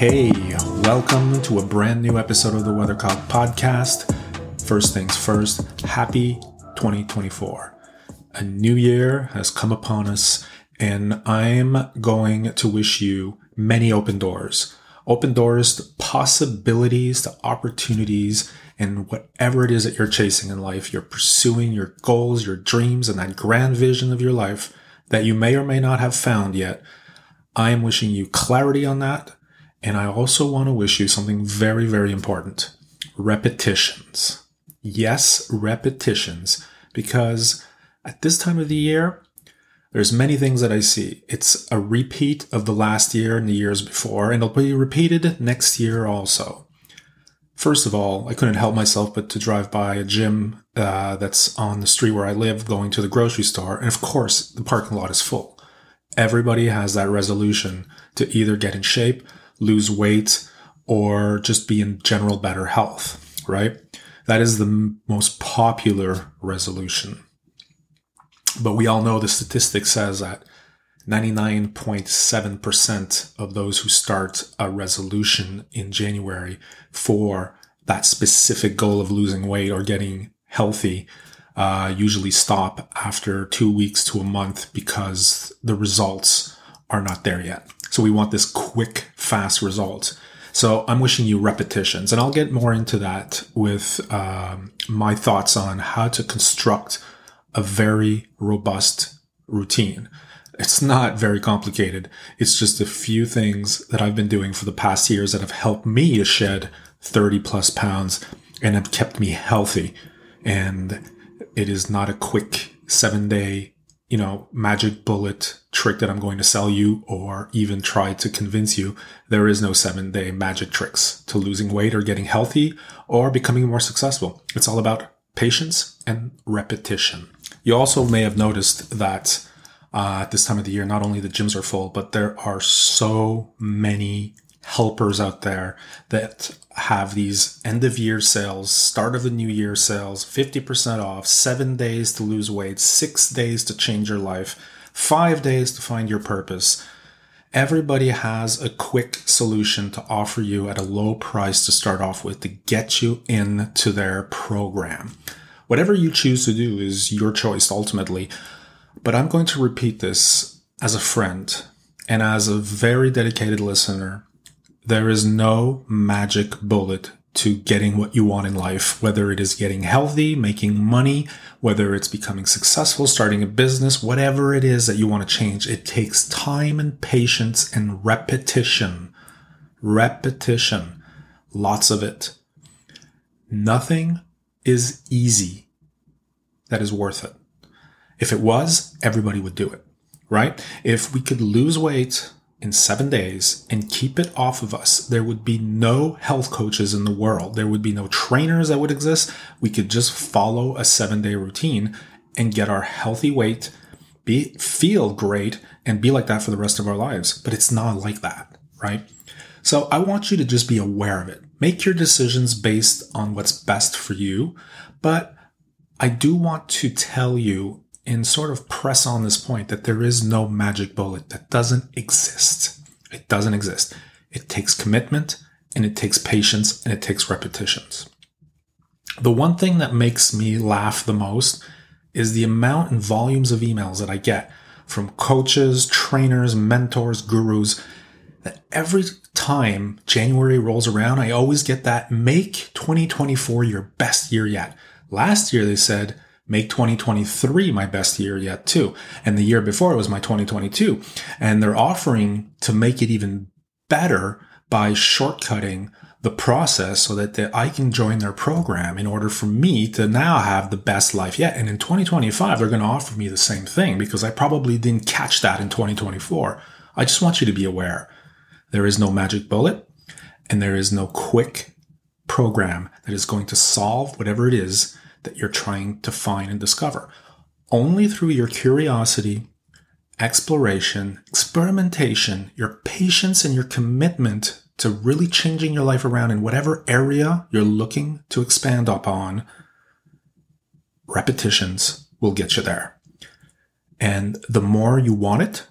Hey, welcome to a brand new episode of the Weathercock Podcast. First things first, happy 2024. A new year has come upon us, and I'm going to wish you many open doors. Open doors to possibilities, to opportunities, and whatever it is that you're chasing in life, you're pursuing your goals, your dreams, and that grand vision of your life that you may or may not have found yet. I am wishing you clarity on that. And I also want to wish you something very, very important repetitions. Yes, repetitions, because at this time of the year, there's many things that I see. It's a repeat of the last year and the years before, and it'll be repeated next year also. First of all, I couldn't help myself but to drive by a gym uh, that's on the street where I live, going to the grocery store, and of course, the parking lot is full. Everybody has that resolution to either get in shape, lose weight, or just be in general better health, right? That is the most popular resolution. But we all know the statistic says that 99.7% of those who start a resolution in January for that specific goal of losing weight or getting healthy uh, usually stop after two weeks to a month because the results are not there yet. So we want this quick, fast result. So I'm wishing you repetitions, and I'll get more into that with um, my thoughts on how to construct a very robust routine. It's not very complicated. It's just a few things that I've been doing for the past years that have helped me to shed 30 plus pounds and have kept me healthy. And it is not a quick seven day, you know, magic bullet trick that I'm going to sell you or even try to convince you. There is no seven day magic tricks to losing weight or getting healthy or becoming more successful. It's all about patience and repetition. You also may have noticed that uh, at this time of the year, not only the gyms are full, but there are so many helpers out there that have these end of year sales, start of the new year sales, 50% off, seven days to lose weight, six days to change your life, five days to find your purpose. Everybody has a quick solution to offer you at a low price to start off with to get you into their program. Whatever you choose to do is your choice ultimately. But I'm going to repeat this as a friend and as a very dedicated listener. There is no magic bullet to getting what you want in life, whether it is getting healthy, making money, whether it's becoming successful, starting a business, whatever it is that you want to change. It takes time and patience and repetition. Repetition. Lots of it. Nothing is easy that is worth it. If it was, everybody would do it, right? If we could lose weight in seven days and keep it off of us, there would be no health coaches in the world. There would be no trainers that would exist. We could just follow a seven day routine and get our healthy weight, be, feel great and be like that for the rest of our lives. But it's not like that, right? So I want you to just be aware of it. Make your decisions based on what's best for you. But I do want to tell you and sort of press on this point that there is no magic bullet that doesn't exist. It doesn't exist. It takes commitment and it takes patience and it takes repetitions. The one thing that makes me laugh the most is the amount and volumes of emails that I get from coaches, trainers, mentors, gurus that every time January rolls around, I always get that make 2024 your best year yet. Last year, they said, make 2023 my best year yet too. And the year before it was my 2022. And they're offering to make it even better by shortcutting the process so that the, I can join their program in order for me to now have the best life yet. And in 2025, they're going to offer me the same thing because I probably didn't catch that in 2024. I just want you to be aware. There is no magic bullet and there is no quick program that is going to solve whatever it is that you're trying to find and discover. Only through your curiosity, exploration, experimentation, your patience, and your commitment to really changing your life around in whatever area you're looking to expand upon, repetitions will get you there. And the more you want it,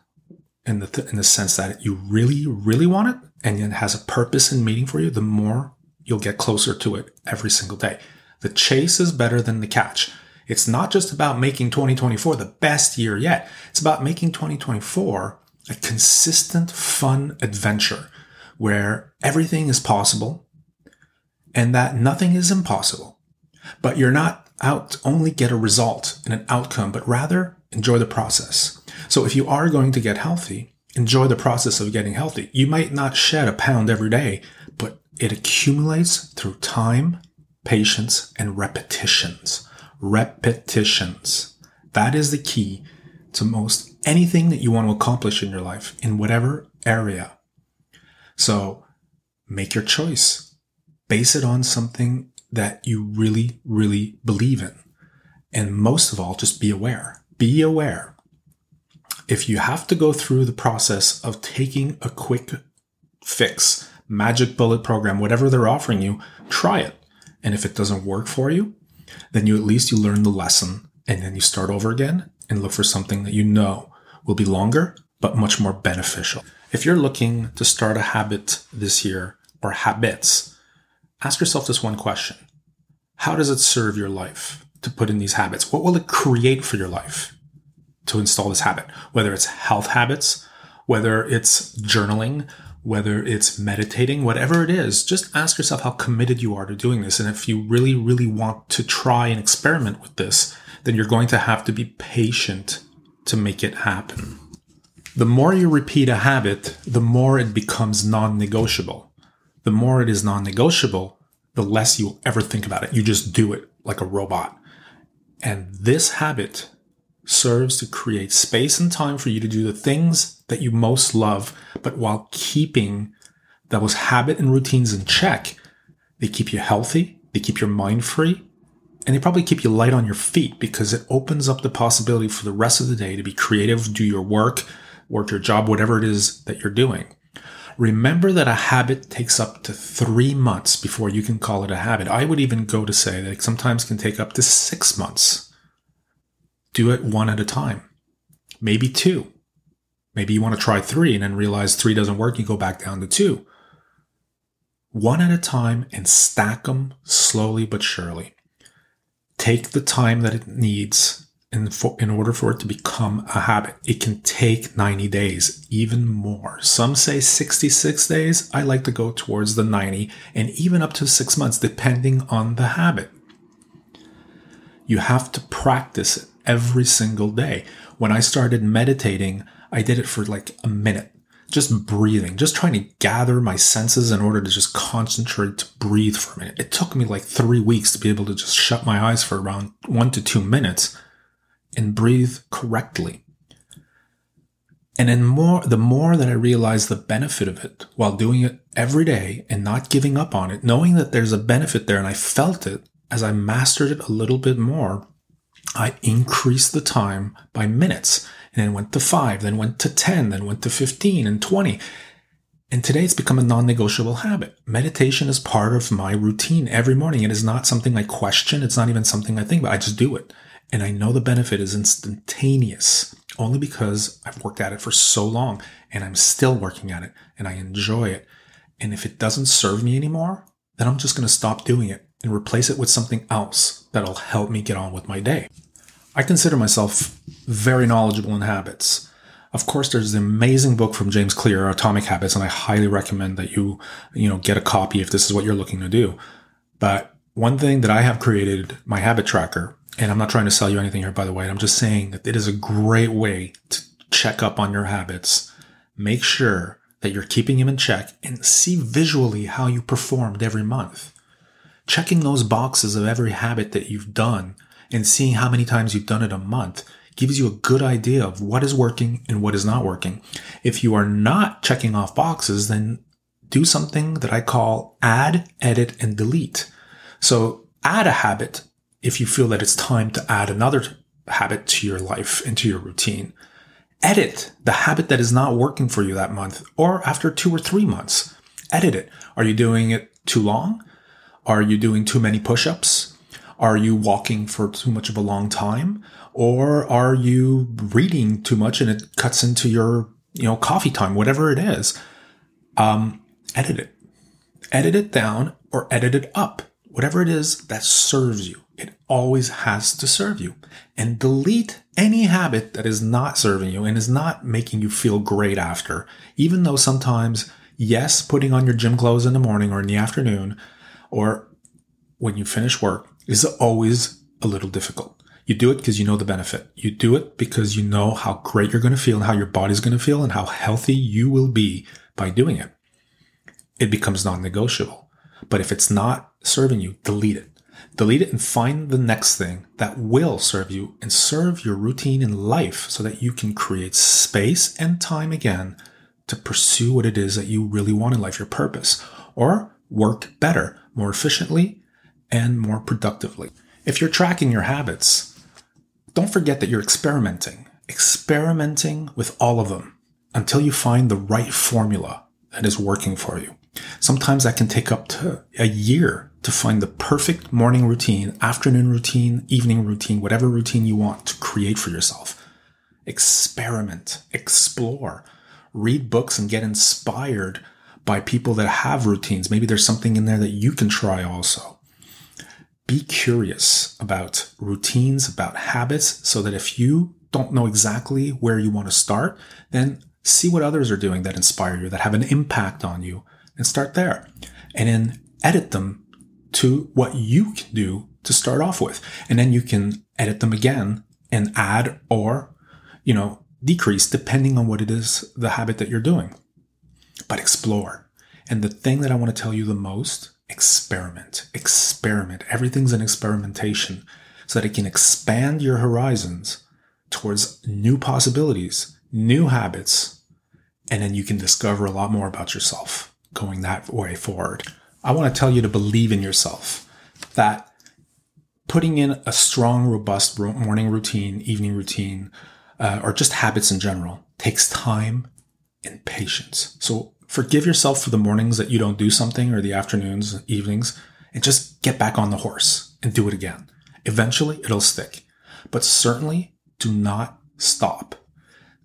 in the, th- in the sense that you really, really want it, and it has a purpose and meaning for you, the more you'll get closer to it every single day. The chase is better than the catch. It's not just about making 2024 the best year yet. It's about making 2024 a consistent, fun adventure where everything is possible and that nothing is impossible. But you're not out to only get a result and an outcome, but rather enjoy the process. So if you are going to get healthy, enjoy the process of getting healthy. You might not shed a pound every day, but it accumulates through time, patience, and repetitions. Repetitions. That is the key to most anything that you want to accomplish in your life in whatever area. So make your choice. Base it on something that you really, really believe in. And most of all, just be aware. Be aware. If you have to go through the process of taking a quick fix, magic bullet program, whatever they're offering you, try it. And if it doesn't work for you, then you at least you learn the lesson and then you start over again and look for something that you know will be longer but much more beneficial. If you're looking to start a habit this year or habits, ask yourself this one question. How does it serve your life to put in these habits? What will it create for your life to install this habit? Whether it's health habits, whether it's journaling, whether it's meditating, whatever it is, just ask yourself how committed you are to doing this. And if you really, really want to try and experiment with this, then you're going to have to be patient to make it happen. The more you repeat a habit, the more it becomes non negotiable. The more it is non negotiable, the less you'll ever think about it. You just do it like a robot. And this habit serves to create space and time for you to do the things that you most love, but while keeping those habit and routines in check, they keep you healthy, they keep your mind free, and they probably keep you light on your feet because it opens up the possibility for the rest of the day to be creative, do your work, work your job, whatever it is that you're doing. Remember that a habit takes up to three months before you can call it a habit. I would even go to say that it sometimes can take up to six months. Do it one at a time, maybe two. Maybe you want to try three and then realize three doesn't work, you go back down to two. One at a time and stack them slowly but surely. Take the time that it needs in, for, in order for it to become a habit. It can take 90 days, even more. Some say 66 days. I like to go towards the 90 and even up to six months, depending on the habit. You have to practice it every single day. When I started meditating, I did it for like a minute, just breathing, just trying to gather my senses in order to just concentrate to breathe for a minute. It took me like three weeks to be able to just shut my eyes for around one to two minutes and breathe correctly. And then more, the more that I realized the benefit of it while doing it every day and not giving up on it, knowing that there's a benefit there and I felt it as I mastered it a little bit more, I increased the time by minutes and then went to five, then went to 10, then went to 15 and 20. And today it's become a non-negotiable habit. Meditation is part of my routine every morning. It is not something I question. It's not even something I think about. I just do it. And I know the benefit is instantaneous only because I've worked at it for so long and I'm still working at it and I enjoy it. And if it doesn't serve me anymore, then I'm just going to stop doing it and replace it with something else that'll help me get on with my day. I consider myself very knowledgeable in habits. Of course, there's an amazing book from James Clear, Atomic Habits, and I highly recommend that you, you know, get a copy if this is what you're looking to do. But one thing that I have created, my habit tracker, and I'm not trying to sell you anything here, by the way. I'm just saying that it is a great way to check up on your habits. Make sure that you're keeping them in check and see visually how you performed every month. Checking those boxes of every habit that you've done and seeing how many times you've done it a month gives you a good idea of what is working and what is not working. If you are not checking off boxes, then do something that I call add, edit, and delete. So add a habit if you feel that it's time to add another habit to your life, into your routine. Edit the habit that is not working for you that month or after two or three months. Edit it. Are you doing it too long? Are you doing too many push ups? Are you walking for too much of a long time? Or are you reading too much and it cuts into your, you know, coffee time, whatever it is? Um, edit it. Edit it down or edit it up. Whatever it is that serves you. It always has to serve you. And delete any habit that is not serving you and is not making you feel great after. Even though sometimes, yes, putting on your gym clothes in the morning or in the afternoon or when you finish work is always a little difficult. You do it because you know the benefit. You do it because you know how great you're going to feel and how your body's going to feel and how healthy you will be by doing it. It becomes non-negotiable. But if it's not serving you, delete it. Delete it and find the next thing that will serve you and serve your routine in life so that you can create space and time again to pursue what it is that you really want in life, your purpose, or work better, more efficiently, and more productively. If you're tracking your habits, don't forget that you're experimenting, experimenting with all of them until you find the right formula that is working for you. Sometimes that can take up to a year to find the perfect morning routine, afternoon routine, evening routine, whatever routine you want to create for yourself. Experiment, explore, read books and get inspired by people that have routines. Maybe there's something in there that you can try also. Be curious about routines, about habits, so that if you don't know exactly where you want to start, then see what others are doing that inspire you, that have an impact on you, and start there. And then edit them to what you can do to start off with. And then you can edit them again and add or, you know, decrease depending on what it is, the habit that you're doing. But explore. And the thing that I want to tell you the most, experiment, experiment. Everything's an experimentation so that it can expand your horizons towards new possibilities, new habits, and then you can discover a lot more about yourself going that way forward. I want to tell you to believe in yourself that putting in a strong, robust morning routine, evening routine, uh, or just habits in general takes time and patience. So forgive yourself for the mornings that you don't do something or the afternoons, evenings, and just get back on the horse and do it again. Eventually it'll stick, but certainly do not stop.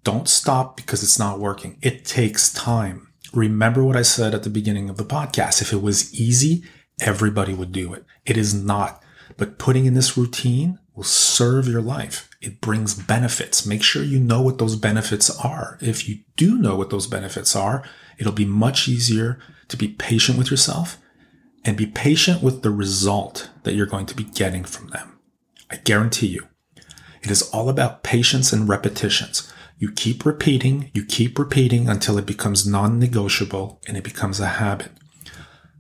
Don't stop because it's not working. It takes time. Remember what I said at the beginning of the podcast. If it was easy, everybody would do it. It is not. But putting in this routine will serve your life. It brings benefits. Make sure you know what those benefits are. If you do know what those benefits are, it'll be much easier to be patient with yourself and be patient with the result that you're going to be getting from them. I guarantee you. It is all about patience and repetitions. You keep repeating, you keep repeating until it becomes non negotiable and it becomes a habit.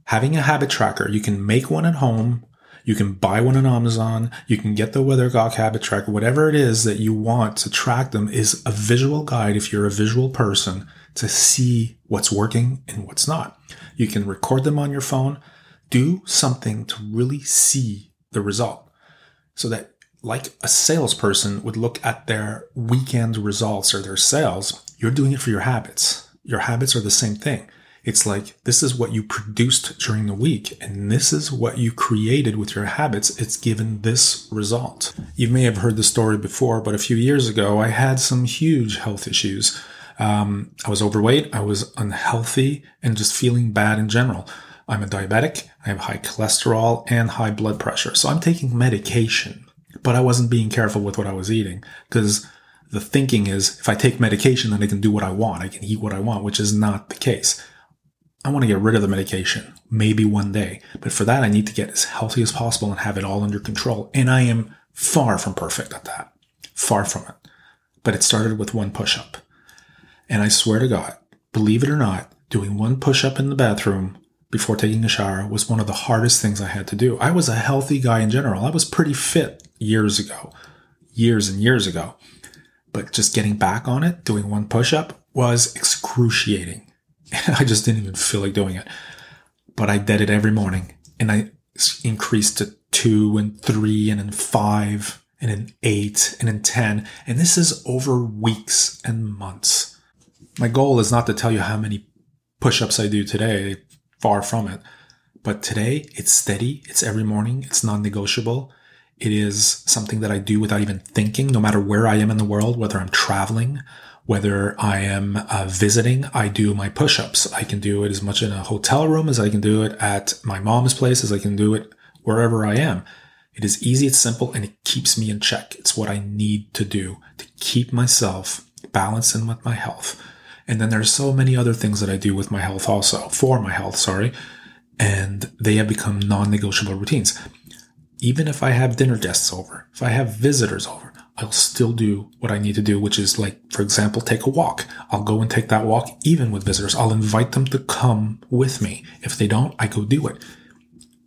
Having a habit tracker, you can make one at home. You can buy one on Amazon. You can get the Weathercock habit tracker. Whatever it is that you want to track them is a visual guide if you're a visual person to see what's working and what's not. You can record them on your phone. Do something to really see the result so that like a salesperson would look at their weekend results or their sales, you're doing it for your habits. Your habits are the same thing. It's like this is what you produced during the week, and this is what you created with your habits. It's given this result. You may have heard the story before, but a few years ago, I had some huge health issues. Um, I was overweight, I was unhealthy, and just feeling bad in general. I'm a diabetic, I have high cholesterol and high blood pressure, so I'm taking medication but I wasn't being careful with what I was eating because the thinking is if I take medication, then I can do what I want. I can eat what I want, which is not the case. I want to get rid of the medication, maybe one day. But for that, I need to get as healthy as possible and have it all under control. And I am far from perfect at that. Far from it. But it started with one push up. And I swear to God, believe it or not, doing one push up in the bathroom before taking a shower was one of the hardest things I had to do. I was a healthy guy in general. I was pretty fit years ago, years and years ago. But just getting back on it, doing one push up was excruciating. I just didn't even feel like doing it. But I did it every morning and I increased to two and three and then five and then eight and then 10. And this is over weeks and months. My goal is not to tell you how many push ups I do today far from it. But today it's steady. It's every morning. It's non-negotiable. It is something that I do without even thinking, no matter where I am in the world, whether I'm traveling Whether I am uh, visiting, I do my push ups. I can do it as much in a hotel room as I can do it at my mom's place, as I can do it wherever I am. It is easy, it's simple, and it keeps me in check. It's what I need to do to keep myself balanced and with my health. And then there's so many other things that I do with my health also, for my health, sorry. And they have become non-negotiable routines. Even if I have dinner guests over, if I have visitors over, I'll still do what I need to do, which is like, for example, take a walk. I'll go and take that walk even with visitors. I'll invite them to come with me. If they don't, I go do it.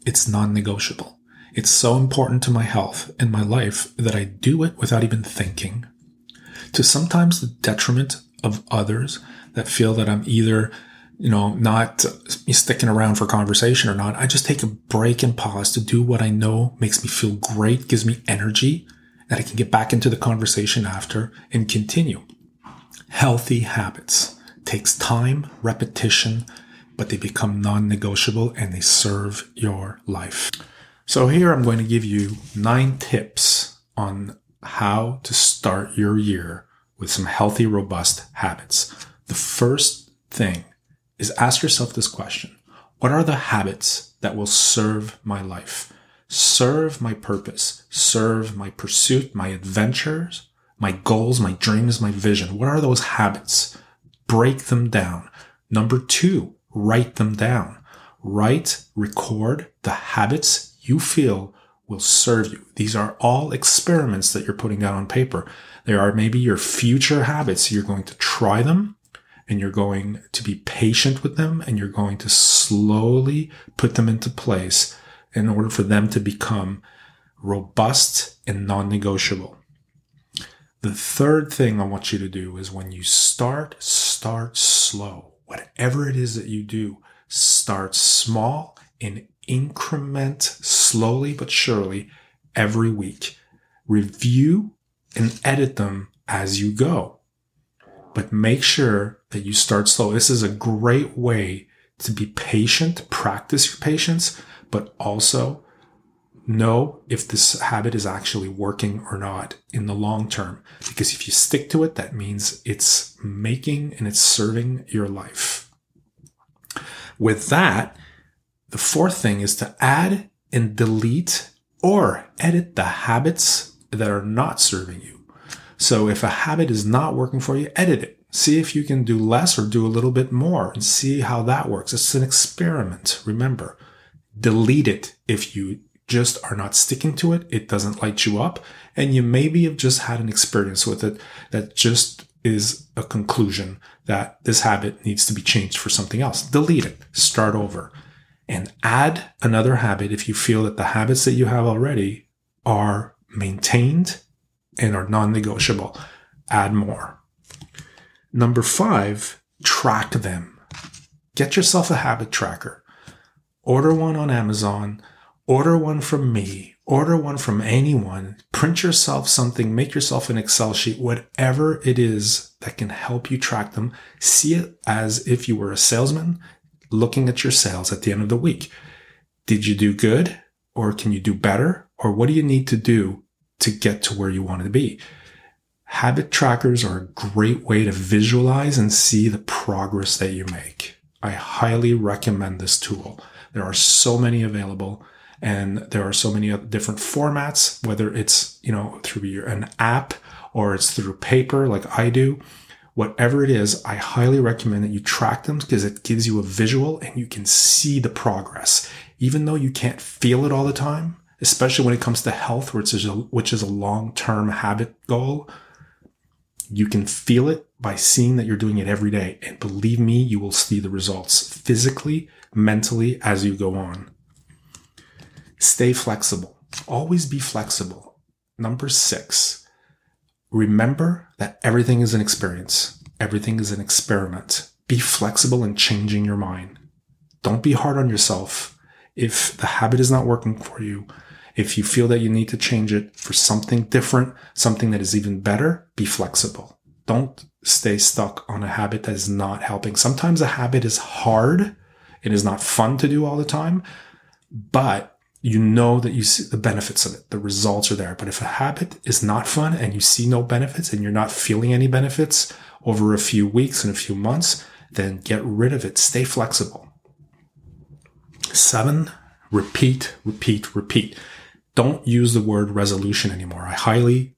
It's non-negotiable. It's so important to my health and my life that I do it without even thinking. To sometimes the detriment of others that feel that I'm either, you know, not sticking around for conversation or not. I just take a break and pause to do what I know makes me feel great, gives me energy, that I can get back into the conversation after and continue. Healthy habits takes time, repetition, but they become non-negotiable and they serve your life. So here I'm going to give you nine tips on how to start your year with some healthy, robust habits. The first thing is ask yourself this question. What are the habits that will serve my life? Serve my purpose, serve my pursuit, my adventures, my goals, my dreams, my vision. What are those habits? Break them down. Number two, write them down. Write, record the habits you feel will serve you. These are all experiments that you're putting down on paper. There are maybe your future habits. You're going to try them and you're going to be patient with them and you're going to slowly put them into place in order for them to become robust and non-negotiable. The third thing I want you to do is when you start, start slow. Whatever it is that you do, start small and increment slowly but surely every week. Review and edit them as you go. But make sure that you start slow. This is a great way to be patient, practice your patience, but also know if this habit is actually working or not in the long term. Because if you stick to it, that means it's making and it's serving your life. With that, the fourth thing is to add and delete or edit the habits that are not serving you. So if a habit is not working for you, edit it. See if you can do less or do a little bit more and see how that works. It's an experiment. Remember, delete it if you just are not sticking to it. It doesn't light you up. And you maybe have just had an experience with it that just is a conclusion that this habit needs to be changed for something else. Delete it. Start over and add another habit if you feel that the habits that you have already are maintained and are non negotiable. Add more. Number five, track them. Get yourself a habit tracker. Order one on Amazon, order one from me, order one from anyone. Print yourself something, make yourself an Excel sheet, whatever it is that can help you track them. See it as if you were a salesman looking at your sales at the end of the week. Did you do good or can you do better? Or what do you need to do to get to where you want to be? Habit trackers are a great way to visualize and see the progress that you make. I highly recommend this tool. There are so many available and there are so many different formats, whether it's, you know, through your, an app or it's through paper like I do whatever it is, I highly recommend that you track them because it gives you a visual and you can see the progress. Even though you can't feel it all the time, especially when it comes to health, which is a, which is a long-term habit goal, you can feel it by seeing that you're doing it every day. And believe me, you will see the results physically, mentally as you go on. Stay flexible. Always be flexible. Number six, Remember that everything is an experience. Everything is an experiment. Be flexible in changing your mind. Don't be hard on yourself. If the habit is not working for you, if you feel that you need to change it for something different, something that is even better, be flexible. Don't stay stuck on a habit that is not helping. Sometimes a habit is hard. It is not fun to do all the time, but you know that you see the benefits of it. The results are there. But if a habit is not fun and you see no benefits and you're not feeling any benefits over a few weeks and a few months, then get rid of it. Stay flexible. Seven, repeat, repeat, repeat. Don't use the word resolution anymore. I highly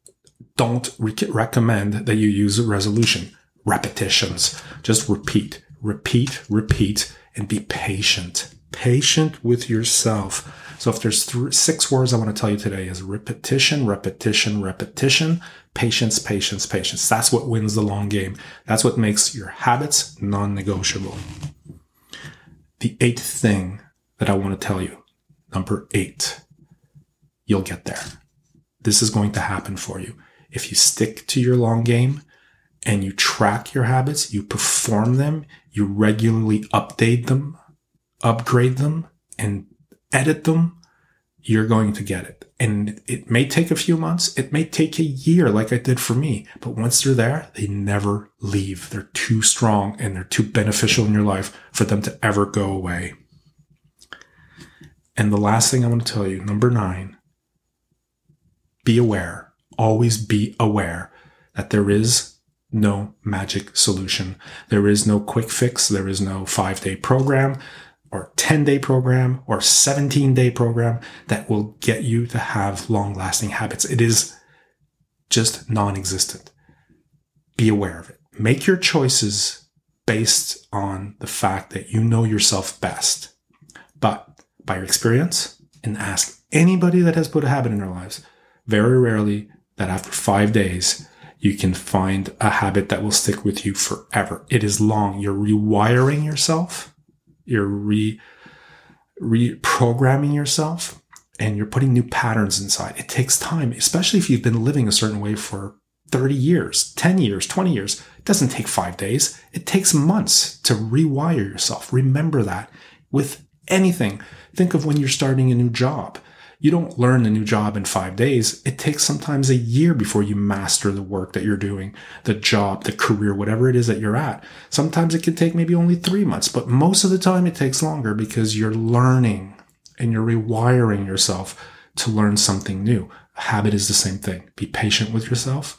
don't re- recommend that you use resolution. Repetitions. Just repeat, repeat, repeat, and be patient. Patient with yourself. So if there's th- six words I want to tell you today is repetition, repetition, repetition, patience, patience, patience. That's what wins the long game. That's what makes your habits non-negotiable. The eighth thing that I want to tell you, number eight, you'll get there. This is going to happen for you. If you stick to your long game and you track your habits, you perform them, you regularly update them, upgrade them, and edit them, you're going to get it. And it may take a few months. It may take a year, like I did for me. But once they're there, they never leave. They're too strong and they're too beneficial in your life for them to ever go away. And the last thing I want to tell you, number nine, be aware. Always be aware that there is no magic solution. There is no quick fix. There is no five day program or 10 day program or 17 day program that will get you to have long lasting habits. It is just non existent. Be aware of it. Make your choices based on the fact that you know yourself best. But by your experience, and ask anybody that has put a habit in their lives, very rarely that after five days, you can find a habit that will stick with you forever. It is long. You're rewiring yourself you're re reprogramming yourself and you're putting new patterns inside. It takes time, especially if you've been living a certain way for 30 years, 10 years, 20 years. It doesn't take five days. It takes months to rewire yourself. Remember that with anything. Think of when you're starting a new job. You don't learn a new job in five days. It takes sometimes a year before you master the work that you're doing, the job, the career, whatever it is that you're at. Sometimes it can take maybe only three months, but most of the time it takes longer because you're learning and you're rewiring yourself to learn something new. Habit is the same thing. Be patient with yourself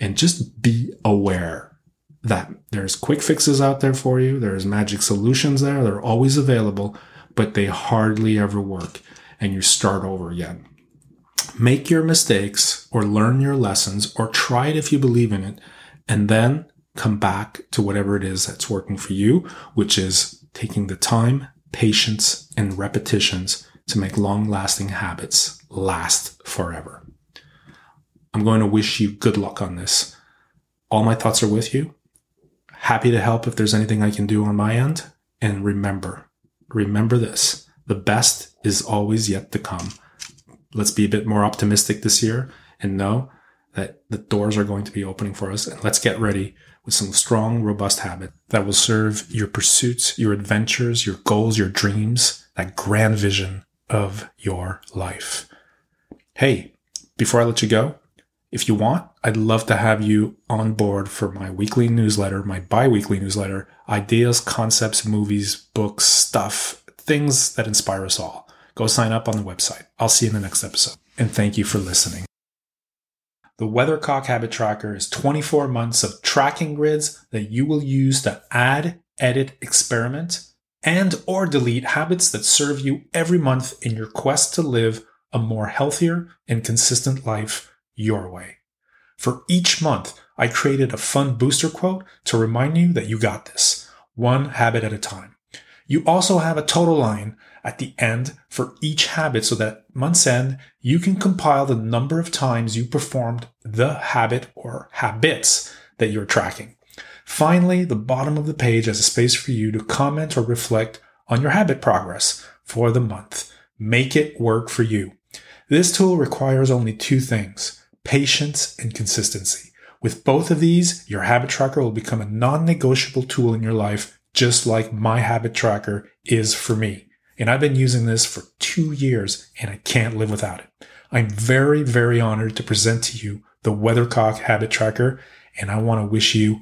and just be aware that there's quick fixes out there for you. There's magic solutions there. They're always available, but they hardly ever work and you start over again. Make your mistakes or learn your lessons or try it if you believe in it, and then come back to whatever it is that's working for you, which is taking the time, patience, and repetitions to make long lasting habits last forever. I'm going to wish you good luck on this. All my thoughts are with you. Happy to help if there's anything I can do on my end. And remember, remember this the best is always yet to come. Let's be a bit more optimistic this year and know that the doors are going to be opening for us. And let's get ready with some strong, robust habit that will serve your pursuits, your adventures, your goals, your dreams, that grand vision of your life. Hey, before I let you go, if you want, I'd love to have you on board for my weekly newsletter, my bi weekly newsletter ideas, concepts, movies, books, stuff things that inspire us all. Go sign up on the website. I'll see you in the next episode. And thank you for listening. The Weathercock Habit Tracker is 24 months of tracking grids that you will use to add, edit, experiment, and or delete habits that serve you every month in your quest to live a more healthier and consistent life your way. For each month, I created a fun booster quote to remind you that you got this, one habit at a time. You also have a total line at the end for each habit so that month's end, you can compile the number of times you performed the habit or habits that you're tracking. Finally, the bottom of the page has a space for you to comment or reflect on your habit progress for the month. Make it work for you. This tool requires only two things patience and consistency. With both of these, your habit tracker will become a non negotiable tool in your life just like my habit tracker is for me. And I've been using this for two years and I can't live without it. I'm very, very honored to present to you the Weathercock Habit Tracker, and I want to wish you